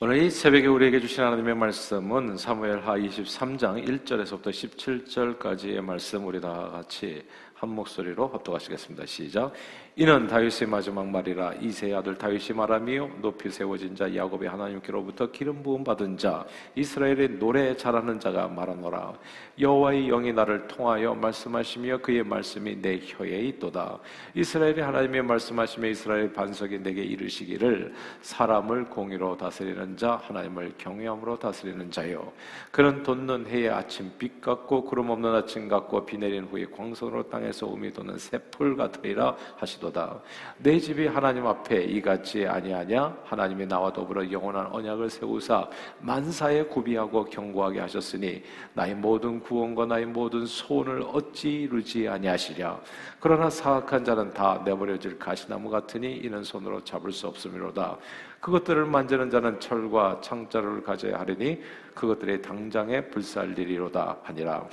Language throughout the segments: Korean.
오늘 이 새벽에 우리에게 주신 하나님의 말씀은 사무엘하 23장 1절에서부터 17절까지의 말씀 우리 다 같이 한 목소리로 합독하시겠습니다. 시작. 이는 다윗의 마지막 말이라 이세 아들 다윗이 말하며 높이 세워진 자 야곱의 하나님께로부터 기름 부음 받은 자 이스라엘의 노래 잘하는 자가 말하노라 여호와의 영이 나를 통하여 말씀하시며 그의 말씀이 내 혀에 있도다 이스라엘의 하나님의 말씀하시며 이스라엘 반석이 내게 이르시기를 사람을 공의로 다스리는 자 하나님을 경외함으로 다스리는 자요 그는 돋는 해의 아침 빛 같고 구름 없는 아침 같고 비 내린 후에 광선으로 땅에 서 우미 도는 새풀 같으리라 하시도 것이도다. 내 집이 하나님 앞에 이같이 아니하냐? 하나님이 나와 더불어 영원한 언약을 세우사 만사에 구비하고 경고하게 하셨으니 나의 모든 구원과 나의 모든 소원을 어찌 이루지 아니하시랴? 그러나 사악한 자는 다 내버려질 가시나무 같으니 이는 손으로 잡을 수 없음이로다. 그것들을 만지는 자는 철과 창자를 가져야 하리니 그것들의 당장에 불살리리로다 하니라.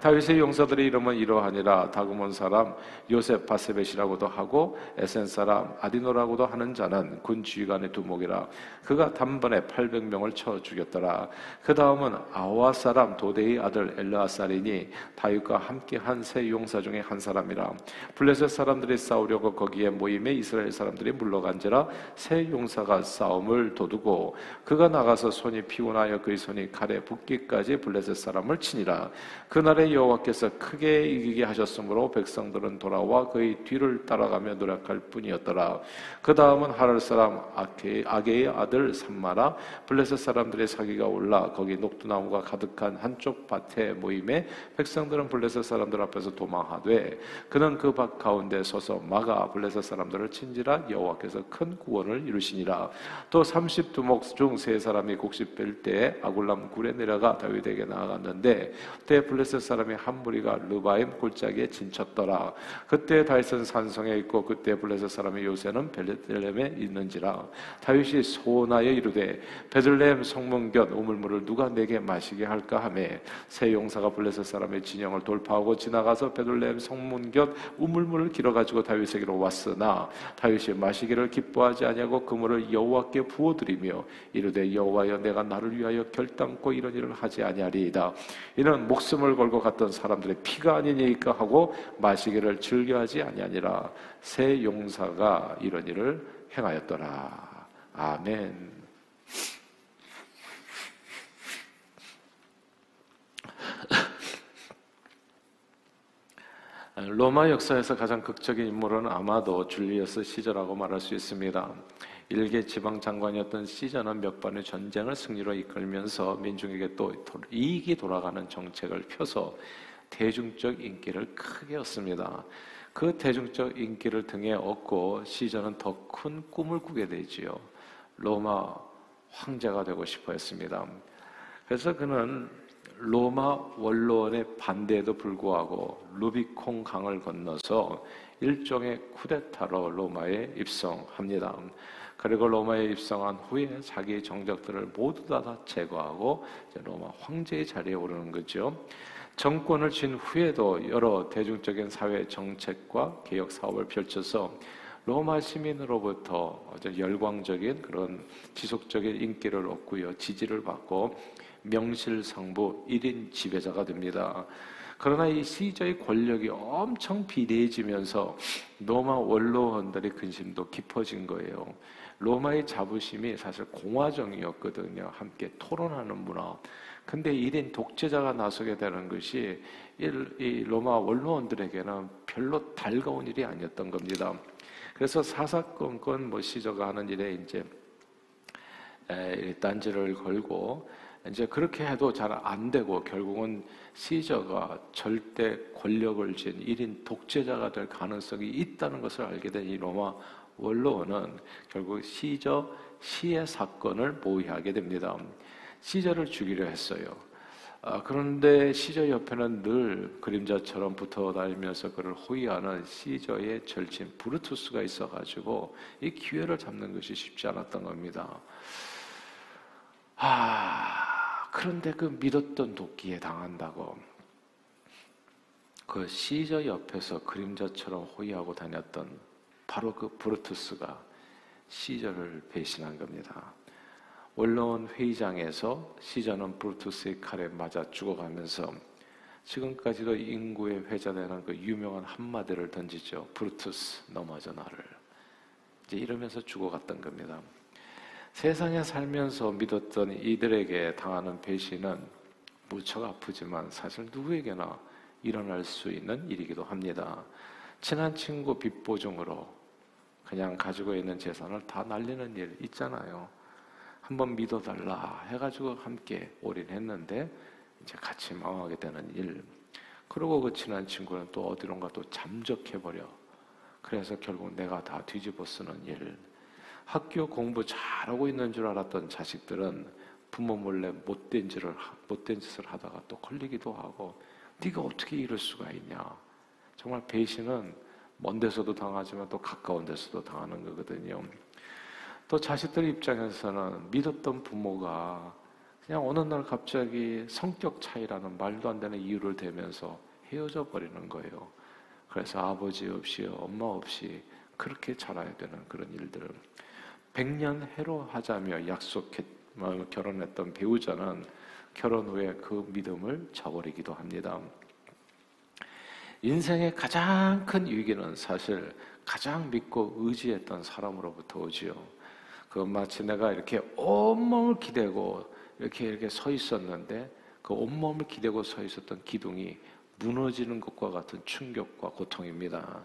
다윗의 용사들의 이름은 이러하니라. 다그몬 사람 요셉 바세벳이라고도 하고 에센 사람 아디노라고도 하는 자는 군 지휘관의 두목이라. 그가 단번에 800명을 쳐 죽였더라. 그 다음은 아와 사람 도데의 아들 엘르아살이니 다윗과 함께한 세 용사 중에 한 사람이라. 블레셋 사람들이 싸우려고 거기에 모임에 이스라엘 사람들이 물러간지라 세 용사가 싸움을 도두고 그가 나가서 손이 피곤하여 그의 손이 칼에 붙기까지 블레셋 사람을 치니라. 그날에 여호와께서 크게 이기게 하셨으므로 백성들은 돌아와 그의 뒤를 따라가며 노력할 뿐이었더라. 그 다음은 하랄 사람 아게, 아게의 아들 삼마라 블레셋 사람들의 사기가 올라 거기 녹두나무가 가득한 한쪽 밭에 모임에 백성들은 블레셋 사람들 앞에서 도망하되 그는 그 밭 가운데 서서 막아 블레셋 사람들을 친지라 여호와께서 큰 구원을 이루시니라. 또 30두목 중 세 사람이 곡식 뺄 때에 아굴람 굴에 내려가 다윗에게 나아갔는데 그때 블레셋 사람 사람이 한 무리가 르바임 골짜기에 진쳤더라. 그때 다윗은 산성에 있고 그때 블레셋 사람의 요새는 벨레헴에 있는지라. 다윗이 소원하여 이르되 베들레헴 성문 곁 우물물을 누가 내게 마시게 할까 하매 새 용사가 블레셋 사람의 진영을 돌파하고 지나가서 베들레헴 성문 곁 우물물을 길어 가지고 다윗에게로 왔으나 다윗이 마시기를 기뻐하지 아니하고 그 물을 여호와께 부어 드리며 이르되 여호와여 내가 나를 위하여 결단코 이런 일을 하지 아니하리이다. 이는 목숨을 걸고 갔던 사람들의 피가 아니니까 하고 마시기를 즐겨하지 아니하니라 새 용사가 이런 일을 행하였더라. 아멘. 로마 역사에서 가장 극적인 인물은 아마도 줄리어스 시저라고 말할 수 있습니다. 일개 지방 장관이었던 시저는 몇 번의 전쟁을 승리로 이끌면서 민중에게 또 이익이 돌아가는 정책을 펴서 대중적 인기를 크게 얻습니다. 그 대중적 인기를 등에 얻고 시저는 더 큰 꿈을 꾸게 되지요. 로마 황제가 되고 싶어 했습니다. 그래서 그는 로마 원로원의 반대에도 불구하고 루비콩 강을 건너서 일종의 쿠데타로 로마에 입성합니다. 그리고 로마에 입성한 후에 자기의 정적들을 모두 다 제거하고 로마 황제의 자리에 오르는 거죠. 정권을 쥔 후에도 여러 대중적인 사회 정책과 개혁 사업을 펼쳐서 로마 시민으로부터 열광적인 그런 지속적인 인기를 얻고요. 지지를 받고 명실상부 1인 지배자가 됩니다. 그러나 이 시저의 권력이 엄청 비대해지면서 로마 원로원들의 근심도 깊어진 거예요. 로마의 자부심이 사실 공화정이었거든요. 함께 토론하는 문화. 근데 1인 독재자가 나서게 되는 것이 이 로마 원로원들에게는 별로 달가운 일이 아니었던 겁니다. 그래서 사사건건 뭐 시저가 하는 일에 이제 딴지를 걸고 이제 그렇게 해도 잘 안 되고 결국은 시저가 절대 권력을 쥔 1인 독재자가 될 가능성이 있다는 것을 알게 된 이 로마 원로원은 결국 시저 시의 사건을 모의하게 됩니다. 시저를 죽이려 했어요. 아, 그런데 시저 옆에는 늘 그림자처럼 붙어 다니면서 그를 호위하는 시저의 절친 브루투스가 있어가지고 이 기회를 잡는 것이 쉽지 않았던 겁니다. 아, 그런데 그 믿었던 도끼에 당한다고 그 시저 옆에서 그림자처럼 호위하고 다녔던 바로 그 브루투스가 시저를 배신한 겁니다. 올라온 회의장에서 시저는 브루투스의 칼에 맞아 죽어가면서 지금까지도 인구의 회자되는 그 유명한 한마디를 던지죠. 브루투스 넘어져 나를. 이제 이러면서 죽어갔던 겁니다. 세상에 살면서 믿었던 이들에게 당하는 배신은 무척 아프지만 사실 누구에게나 일어날 수 있는 일이기도 합니다. 친한 친구 빚보증으로 그냥 가지고 있는 재산을 다 날리는 일 있잖아요. 한번 믿어달라 해가지고 함께 올인했는데 이제 같이 망하게 되는 일. 그리고 그 친한 친구는 또 어디론가 또 잠적해버려. 그래서 결국 내가 다 뒤집어 쓰는 일. 학교 공부 잘하고 있는 줄 알았던 자식들은 부모 몰래 못된 짓을 못된 짓을 하다가 또 걸리기도 하고 네가 어떻게 이럴 수가 있냐. 정말 배신은 먼 데서도 당하지만 또 가까운 데서도 당하는 거거든요. 또 자식들 입장에서는 믿었던 부모가 그냥 어느 날 갑자기 성격 차이라는 말도 안 되는 이유를 대면서 헤어져 버리는 거예요. 그래서 아버지 없이 엄마 없이 그렇게 자라야 되는 그런 일들을 백년 해로 하자며 약속했 뭐 결혼했던 배우자는 결혼 후에 그 믿음을 저버리기도 합니다. 인생의 가장 큰 위기는 사실 가장 믿고 의지했던 사람으로부터 오지요. 그 마치 내가 이렇게 온몸을 기대고 이렇게 이렇게 서 있었는데 그 온몸을 기대고 서 있었던 기둥이 무너지는 것과 같은 충격과 고통입니다.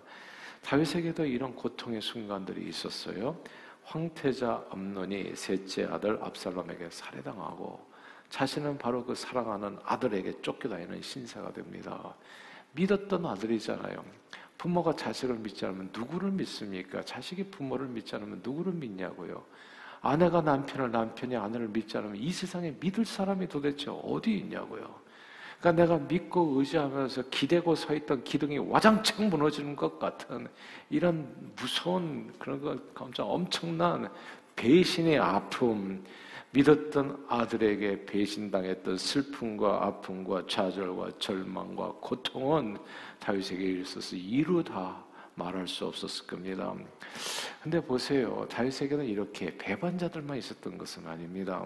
다윗에게도 이런 고통의 순간들이 있었어요. 황태자 암논이 셋째 아들 압살롬에게 살해당하고 자신은 바로 그 사랑하는 아들에게 쫓겨다니는 신세가 됩니다. 믿었던 아들이잖아요. 부모가 자식을 믿지 않으면 누구를 믿습니까? 자식이 부모를 믿지 않으면 누구를 믿냐고요. 아내가 남편을 남편이 아내를 믿지 않으면 이 세상에 믿을 사람이 도대체 어디 있냐고요. 그러니까 내가 믿고 의지하면서 기대고 서 있던 기둥이 와장창 무너지는 것 같은 이런 무서운 그런 거 감정 엄청난 배신의 아픔, 믿었던 아들에게 배신당했던 슬픔과 아픔과 좌절과 절망과 고통은 다윗에게 있어서 이루 다 말할 수 없었을 겁니다. 근데 보세요. 다윗에게는 이렇게 배반자들만 있었던 것은 아닙니다.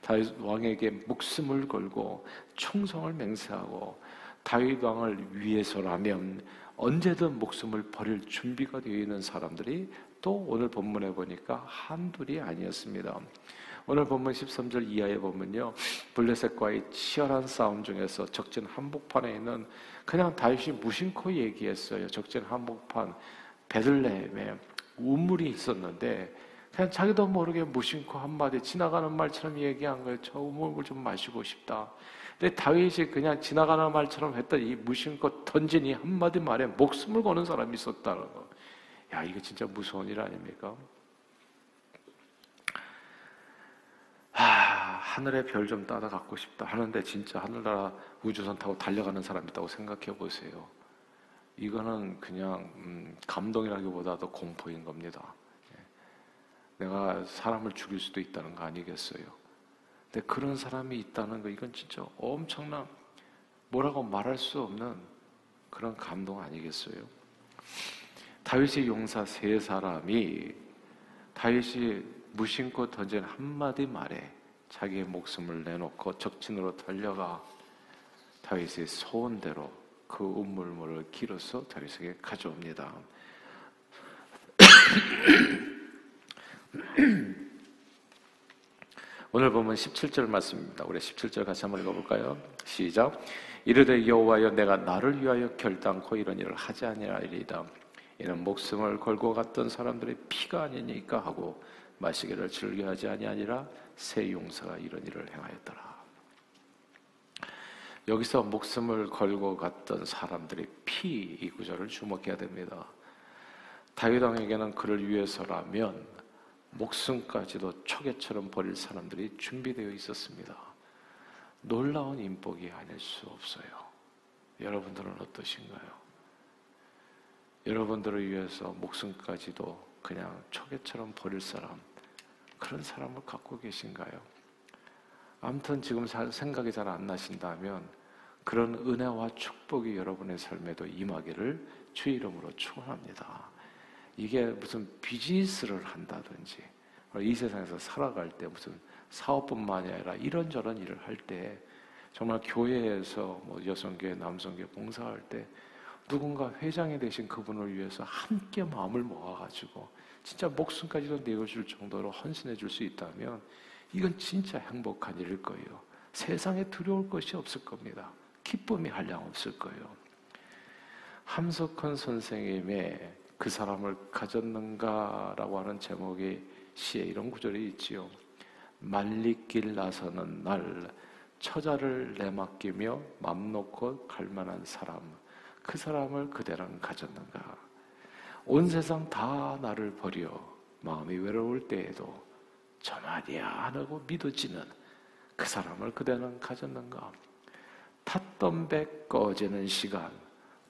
다윗 왕에게 목숨을 걸고 충성을 맹세하고 다윗 왕을 위해서라면 언제든 목숨을 버릴 준비가 되어 있는 사람들이 또 오늘 본문에 보니까 한둘이 아니었습니다. 오늘 본문 13절 이하에 보면요. 블레셋과의 치열한 싸움 중에서 적진 한복판에 있는 그냥 다윗이 무심코 얘기했어요. 적진 한복판 베들레헴에 우물이 있었는데 그냥 자기도 모르게 무심코 한마디 지나가는 말처럼 얘기한 거예요. 저 우물 좀 마시고 싶다. 근데 다윗이 그냥 지나가는 말처럼 했던 이 무심코 던진 이 한마디 말에 목숨을 거는 사람이 있었다는 거. 야, 이거 진짜 무서운 일 아닙니까? 하늘의 별 좀 따다 갖고 싶다 하는데 진짜 하늘나라 우주선 타고 달려가는 사람 있다고 생각해 보세요. 이거는 그냥 음, 감동이라기보다도 공포인 겁니다. 예. 내가 사람을 죽일 수도 있다는 거 아니겠어요? 근데 그런 사람이 있다는 거 이건 진짜 엄청난 뭐라고 말할 수 없는 그런 감동 아니겠어요? 다윗의 용사 세 사람이 다윗이 무심코 던진 한마디 말에 자기의 목숨을 내놓고 적진으로 달려가 다윗의 소원대로 그 우물물을 길어서 다윗에게 가져옵니다. 오늘 보면 17절 말씀입니다. 우리 17절 같이 한번 읽어볼까요? 시작. 이르되 여호와여 내가 나를 위하여 결단코 이런 일을 하지 아니하리이다. 이는 목숨을 걸고 갔던 사람들의 피가 아니니까 하고 마시기를 즐겨하지 아니하니라 새 용사가 이런 일을 행하였더라. 여기서 목숨을 걸고 갔던 사람들의 피 이 구절을 주목해야 됩니다. 다윗 왕에게는 그를 위해서라면 목숨까지도 초계처럼 버릴 사람들이 준비되어 있었습니다. 놀라운 인복이 아닐 수 없어요. 여러분들은 어떠신가요? 여러분들을 위해서 목숨까지도 그냥 초계처럼 버릴 사람, 그런 사람을 갖고 계신가요? 아무튼 지금 생각이 잘 안 나신다면 그런 은혜와 축복이 여러분의 삶에도 임하기를 주 이름으로 축원합니다. 이게 무슨 비즈니스를 한다든지 이 세상에서 살아갈 때 무슨 사업뿐만이 아니라 이런저런 일을 할 때 정말 교회에서 뭐 여성교회, 남성교회 봉사할 때 누군가 회장이 되신 그분을 위해서 함께 마음을 모아가지고 진짜 목숨까지도 내어줄 정도로 헌신해 줄 수 있다면 이건 진짜 행복한 일일 거예요. 세상에 두려울 것이 없을 겁니다. 기쁨이 한량 없을 거예요. 함석헌 선생님의 그 사람을 가졌는가라고 하는 제목의 시에 이런 구절이 있지요. 말리길 나서는 날 처자를 내맡기며 맘 놓고 갈 만한 사람 그 사람을 그대는 가졌는가? 온 세상 다 나를 버려 마음이 외로울 때에도 저만이야 하고 믿어지는 그 사람을 그대는 가졌는가? 탔던 배 꺼지는 시간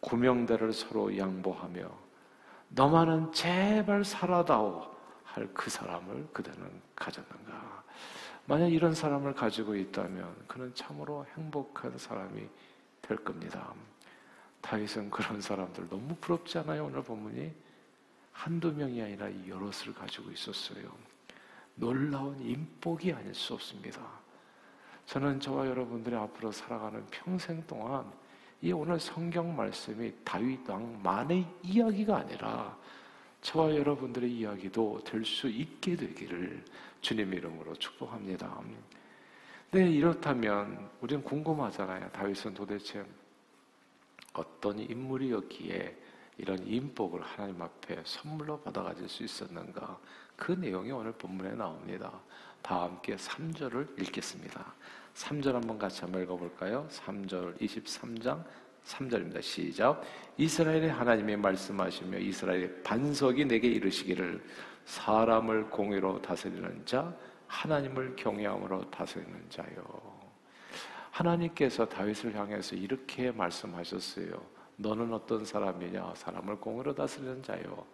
구명대를 서로 양보하며 너만은 제발 살아다오 할 그 사람을 그대는 가졌는가? 만약 이런 사람을 가지고 있다면 그는 참으로 행복한 사람이 될 겁니다. 다윗은 그런 사람들 너무 부럽지 않아요? 오늘 본문이 한두 명이 아니라 여럿을 가지고 있었어요. 놀라운 인복이 아닐 수 없습니다. 저는 저와 여러분들이 앞으로 살아가는 평생 동안 이 오늘 성경 말씀이 다윗 왕만의 이야기가 아니라 저와 여러분들의 이야기도 될 수 있게 되기를 주님 이름으로 축복합니다. 네, 이렇다면 우리는 궁금하잖아요. 다윗은 도대체 어떤 인물이었기에 이런 인복을 하나님 앞에 선물로 받아 가질 수 있었는가? 그 내용이 오늘 본문에 나옵니다. 다 함께 3절을 읽겠습니다. 3절 한번 같이 한번 읽어볼까요? 3절 23장 3절입니다. 시작. 이스라엘의 하나님이 말씀하시며 이스라엘의 반석이 내게 이르시기를 사람을 공의로 다스리는 자, 하나님을 경외함으로 다스리는 자요. 하나님께서 다윗을 향해서 이렇게 말씀하셨어요. 너는 어떤 사람이냐? 사람을 공의로 다스리는 자요.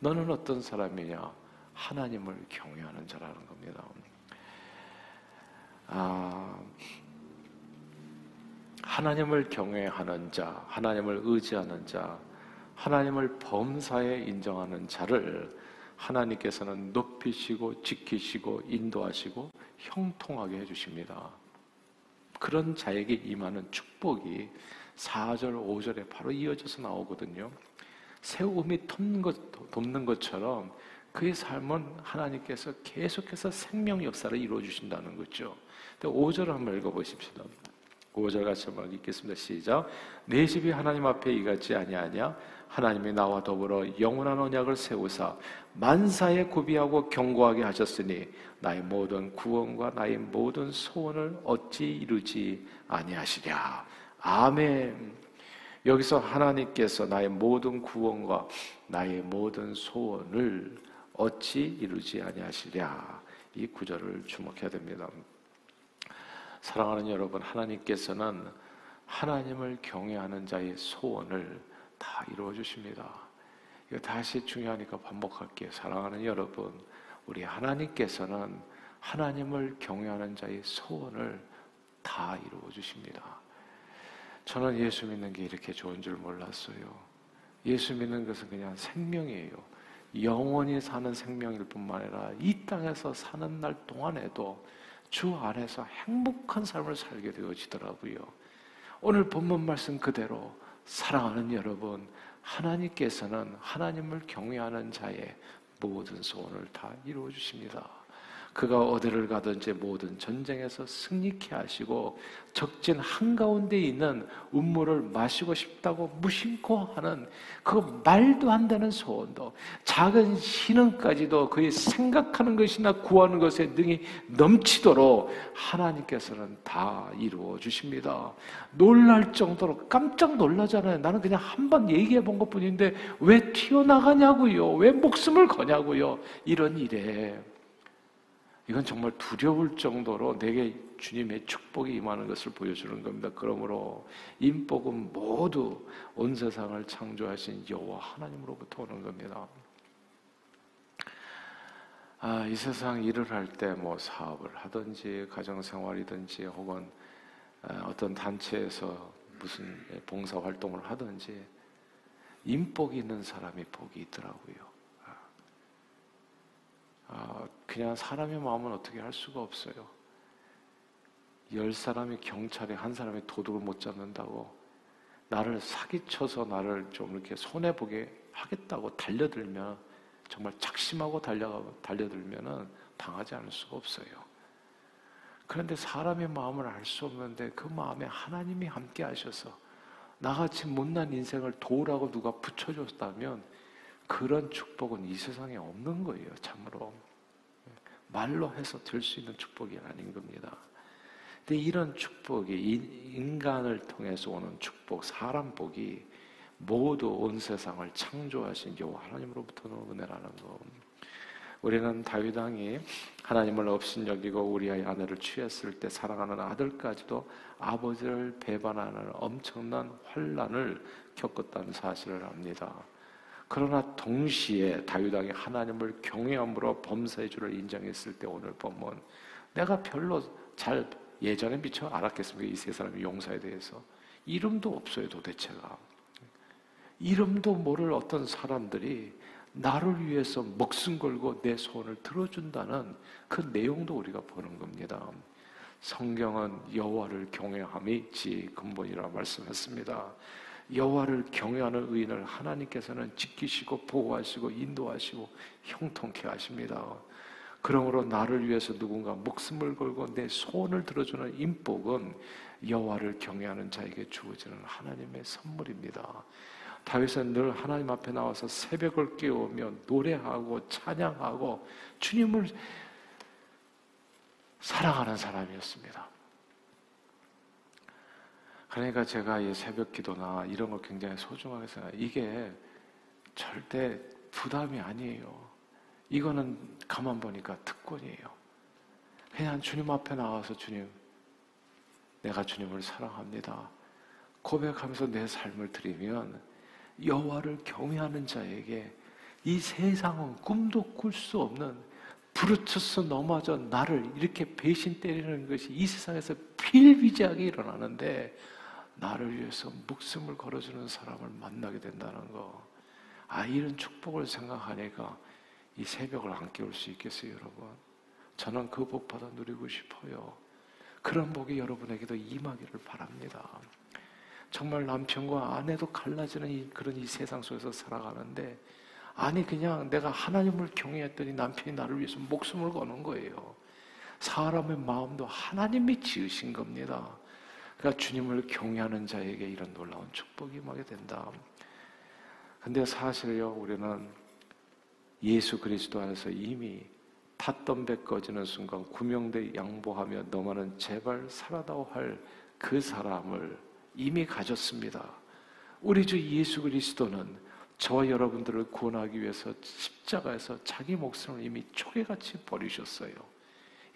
너는 어떤 사람이냐? 하나님을 경외하는 자라는 겁니다. 아, 하나님을 경외하는 자, 하나님을 의지하는 자, 하나님을 범사에 인정하는 자를 하나님께서는 높이시고 지키시고 인도하시고 형통하게 해주십니다. 그런 자에게 임하는 축복이 4절, 5절에 바로 이어져서 나오거든요. 새우음이 돕는, 것, 돕는 것처럼 그의 삶은 하나님께서 계속해서 생명 역사를 이루어 주신다는 거죠. 5절을 한번 읽어보십시오. 5절 같이 한번 읽겠습니다. 시작. 내 집이 하나님 앞에 이같지 아니하냐? 하나님이 나와 더불어 영원한 언약을 세우사 만사에 구비하고 경고하게 하셨으니 나의 모든 구원과 나의 모든 소원을 어찌 이루지 아니하시랴. 아멘. 여기서 하나님께서 나의 모든 구원과 나의 모든 소원을 어찌 이루지 아니하시랴. 이 구절을 주목해야 됩니다. 사랑하는 여러분, 하나님께서는 하나님을 경외하는 자의 소원을 다 이루어 주십니다. 이거 다시 중요하니까 반복할게요. 사랑하는 여러분, 우리 하나님께서는 하나님을 경외하는 자의 소원을 다 이루어 주십니다. 저는 예수 믿는 게 이렇게 좋은 줄 몰랐어요. 예수 믿는 것은 그냥 생명이에요. 영원히 사는 생명일 뿐만 아니라 이 땅에서 사는 날 동안에도 주 안에서 행복한 삶을 살게 되어지더라고요. 오늘 본문 말씀 그대로 사랑하는 여러분, 하나님께서는 하나님을 경외하는 자의 모든 소원을 다 이루어 주십니다. 그가 어디를 가든지 모든 전쟁에서 승리케 하시고 적진 한가운데 있는 음모를 마시고 싶다고 무심코 하는 그 말도 안 되는 소원도 작은 신음까지도 그의 생각하는 것이나 구하는 것에 능이 넘치도록 하나님께서는 다 이루어 주십니다. 놀랄 정도로 깜짝 놀라잖아요. 나는 그냥 한 번 얘기해 본 것 뿐인데 왜 튀어나가냐고요? 왜 목숨을 거냐고요? 이런 일에 이건 정말 두려울 정도로 내게 주님의 축복이 임하는 것을 보여주는 겁니다. 그러므로 인복은 모두 온 세상을 창조하신 여호와 하나님으로부터 오는 겁니다. 아, 이 세상 일을 할 때 뭐 사업을 하든지 가정생활이든지 혹은 아, 어떤 단체에서 무슨 봉사 활동을 하든지 인복이 있는 사람이 복이 있더라고요. 아, 그냥 사람의 마음은 어떻게 할 수가 없어요. 열 사람이 경찰에 한 사람이 도둑을 못 잡는다고 나를 사기쳐서 나를 좀 이렇게 손해 보게 하겠다고 달려들면 정말 작심하고 달려가고 달려들면은 당하지 않을 수가 없어요. 그런데 사람의 마음을 알 수 없는데 그 마음에 하나님이 함께 하셔서 나같이 못난 인생을 도우라고 누가 붙여줬다면 그런 축복은 이 세상에 없는 거예요, 참으로. 말로 해서 될 수 있는 축복이 아닌 겁니다. 근데 이런 축복이 인간을 통해서 오는 축복, 사람 복이 모두 온 세상을 창조하신 여호와 하나님으로부터 는 은혜라는 것. 우리는 다윗 왕이 하나님을 업신여기고 우리의 아내를 취했을 때 사랑하는 아들까지도 아버지를 배반하는 엄청난 환란을 겪었다는 사실을 압니다. 그러나 동시에 다윗 왕이 하나님을 경외함으로 범사의 주를 인정했을 때 오늘 본문 내가 별로 잘 예전에 미처 알았겠습니까? 이 세 사람의 용사에 대해서 이름도 없어요 도대체가 이름도 모를 어떤 사람들이 나를 위해서 목숨 걸고 내 소원을 들어준다는 그 내용도 우리가 보는 겁니다. 성경은 여호와를 경외함이 지 근본이라 말씀했습니다. 여호와를 경외하는 의인을 하나님께서는 지키시고 보호하시고 인도하시고 형통케 하십니다. 그러므로 나를 위해서 누군가 목숨을 걸고 내 소원을 들어주는 인복은 여호와를 경외하는 자에게 주어지는 하나님의 선물입니다. 다윗은 늘 하나님 앞에 나와서 새벽을 깨우며 노래하고 찬양하고 주님을 사랑하는 사람이었습니다. 그러니까 제가 이 새벽 기도나 이런 걸 굉장히 소중하게 생각해요. 이게 절대 부담이 아니에요. 이거는 가만 보니까 특권이에요. 그냥 주님 앞에 나와서 주님, 내가 주님을 사랑합니다. 고백하면서 내 삶을 드리면 여호와를 경외하는 자에게 이 세상은 꿈도 꿀 수 없는 부르쳐서 넘어져 나를 이렇게 배신 때리는 것이 이 세상에서 필비지하게 일어나는데 나를 위해서 목숨을 걸어주는 사람을 만나게 된다는 거. 아, 이런 축복을 생각하니까 이 새벽을 안 깨울 수 있겠어요, 여러분? 저는 그 복받아 누리고 싶어요. 그런 복이 여러분에게도 임하기를 바랍니다. 정말 남편과 아내도 갈라지는 이, 그런 이 세상 속에서 살아가는데 아니 그냥 내가 하나님을 경외했더니 남편이 나를 위해서 목숨을 거는 거예요. 사람의 마음도 하나님이 지으신 겁니다. 그러니까 주님을 경외하는 자에게 이런 놀라운 축복이 임하게 된다. 근데 사실요 우리는 예수 그리스도 안에서 이미 탔던 배 꺼지는 순간 구명대 양보하며 너만은 제발 살아다오 할 그 사람을 이미 가졌습니다. 우리 주 예수 그리스도는 저와 여러분들을 구원하기 위해서 십자가에서 자기 목숨을 이미 초계같이 버리셨어요.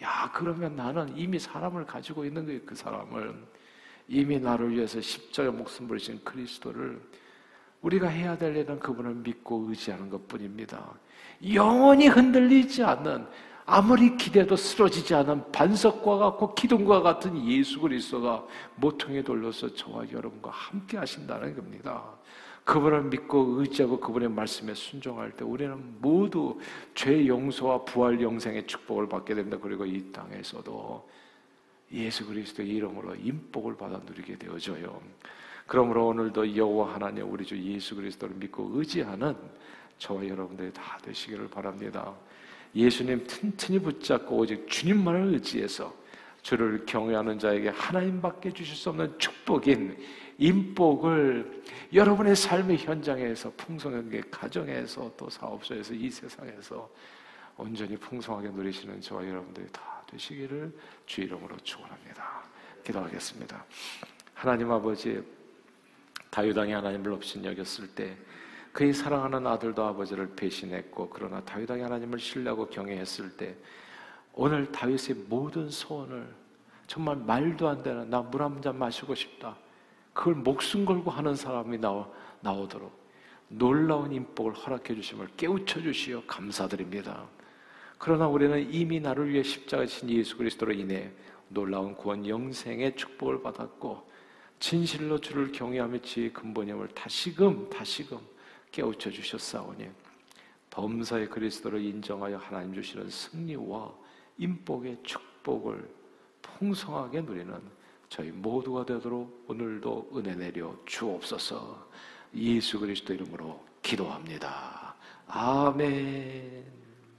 야, 그러면 나는 이미 사람을 가지고 있는 거예요, 그 사람을. 이미 나를 위해서 십자가 목숨 버리신 그리스도를 우리가 해야 될 일은 그분을 믿고 의지하는 것 뿐입니다. 영원히 흔들리지 않는 아무리 기대도 쓰러지지 않은 반석과 같고 기둥과 같은 예수 그리스도가 모퉁이에 돌려서 저와 여러분과 함께 하신다는 겁니다. 그분을 믿고 의지하고 그분의 말씀에 순종할 때 우리는 모두 죄 용서와 부활 영생의 축복을 받게 됩니다. 그리고 이 땅에서도 예수 그리스도의 이름으로 인복을 받아 누리게 되어져요. 그러므로 오늘도 여호와 하나님 우리 주 예수 그리스도를 믿고 의지하는 저와 여러분들이 다 되시기를 바랍니다. 예수님 튼튼히 붙잡고 오직 주님만을 의지해서 주를 경외하는 자에게 하나님밖에 주실 수 없는 축복인 인복을 여러분의 삶의 현장에서 풍성하게 가정에서 또 사업소에서 이 세상에서 온전히 풍성하게 누리시는 저와 여러분들이 다 되시기를 주 이름으로 축원합니다. 기도하겠습니다. 하나님 아버지 다윗 왕이 하나님을 없인 여겼을 때 그의 사랑하는 아들도 아버지를 배신했고 그러나 다윗 왕이 하나님을 신뢰하고 경외했을 때 오늘 다윗의 모든 소원을 정말 말도 안 되는 나 물 한 잔 마시고 싶다. 그걸 목숨 걸고 하는 사람이 나오, 나오도록 놀라운 인복을 허락해 주심을 깨우쳐 주시어 감사드립니다. 그러나 우리는 이미 나를 위해 십자가 신 예수 그리스도로 인해 놀라운 구원 영생의 축복을 받았고 진실로 주를 경외하며 지의 근본임을 다시금 다시금 깨우쳐 주셨사오니 범사의 그리스도를 인정하여 하나님 주시는 승리와 인복의 축복을 풍성하게 누리는 저희 모두가 되도록 오늘도 은혜 내려 주옵소서 예수 그리스도 이름으로 기도합니다. 아멘.